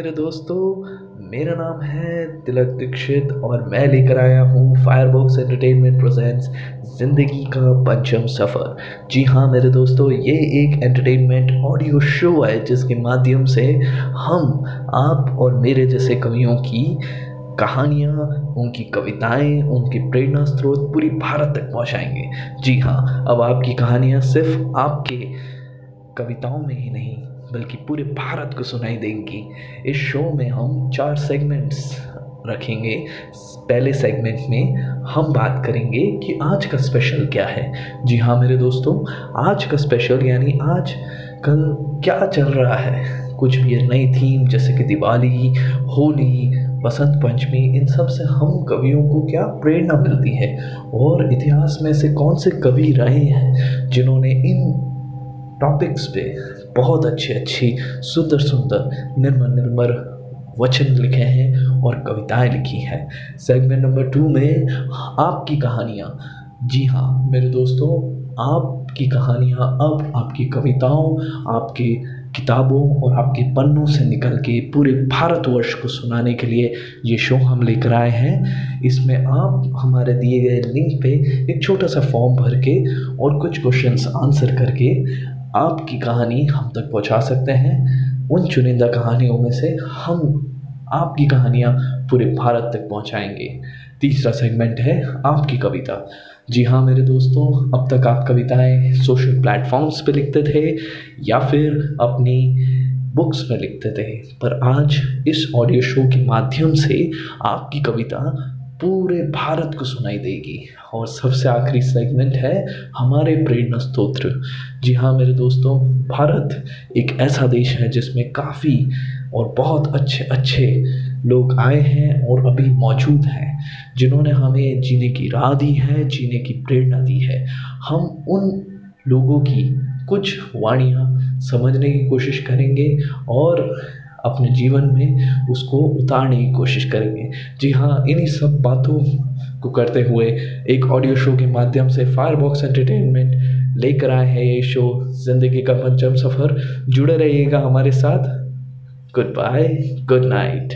मेरे दोस्तों, मेरा नाम है तिलक दीक्षित और मैं लेकर आया हूँ फायरबॉक्स एंटरटेनमेंट प्रेजेंट्स ज़िंदगी का पंचम सफ़र। जी हाँ मेरे दोस्तों, ये एक एंटरटेनमेंट ऑडियो शो है जिसके माध्यम से हम, आप और मेरे जैसे कवियों की कहानियाँ, उनकी कविताएँ, उनके प्रेरणा स्रोत पूरी भारत तक पहुँचाएँगे। जी हाँ अब आपकी कहानियाँ सिर्फ़ आपके कविताओं में ही नहीं बल्कि पूरे भारत को सुनाई देंगी। इस शो में हम चार सेगमेंट्स रखेंगे। पहले सेगमेंट में हम बात करेंगे कि आज का स्पेशल क्या है। जी हाँ मेरे दोस्तों, आज का स्पेशल यानी आज कल क्या चल रहा है। कुछ भी नई थीम जैसे कि दिवाली, होली, बसंत पंचमी, इन सबसे हम कवियों को क्या प्रेरणा मिलती है? और इतिहास में से कौन से कवि रहे हैं जिन्होंने इन टॉपिक्स पे बहुत अच्छी अच्छी, सुंदर सुंदर, निर्मल निर्मल वचन लिखे हैं और कविताएँ लिखी हैं। सेगमेंट नंबर टू में आपकी कहानियाँ। जी हाँ मेरे दोस्तों, आपकी कहानियाँ, अब आपकी कविताओं, आपकी किताबों और आपके पन्नों से निकल के पूरे भारतवर्ष को सुनाने के लिए ये शो हम लेकर आए हैं। इसमें आप हमारे दिए गए लिंक पे एक छोटा सा फॉर्म भर के और कुछ क्वेश्चंस आंसर करके आपकी कहानी हम तक पहुँचा सकते हैं। उन चुनिंदा कहानियों में से हम आपकी कहानियाँ पूरे भारत तक पहुंचाएँगे। तीसरा सेगमेंट है आपकी कविता। जी हाँ मेरे दोस्तों, अब तक आप कविताएँ सोशल प्लेटफॉर्म्स पे लिखते थे या फिर अपनी बुक्स में लिखते थे, पर आज इस ऑडियो शो के माध्यम से आपकी कविता पूरे भारत को सुनाई देगी। और सबसे आखिरी सेगमेंट है हमारे प्रेरणा स्तोत्र जी हाँ मेरे दोस्तों, भारत एक ऐसा देश है जिसमें काफ़ी और बहुत अच्छे अच्छे लोग आए हैं और अभी मौजूद हैं, जिन्होंने हमें जीने की राह दी है, जीने की प्रेरणा दी है। हम उन लोगों की कुछ वाणियाँ समझने की कोशिश करेंगे और अपने जीवन में उसको उतारने की कोशिश करेंगे। जी हाँ इन्हीं सब बातों को करते हुए एक ऑडियो शो के माध्यम से फायरबॉक्स एंटरटेनमेंट लेकर आए हैं ये शो ज़िंदगी का पंचम सफ़र जुड़े रहिएगा हमारे साथ। Good bye good night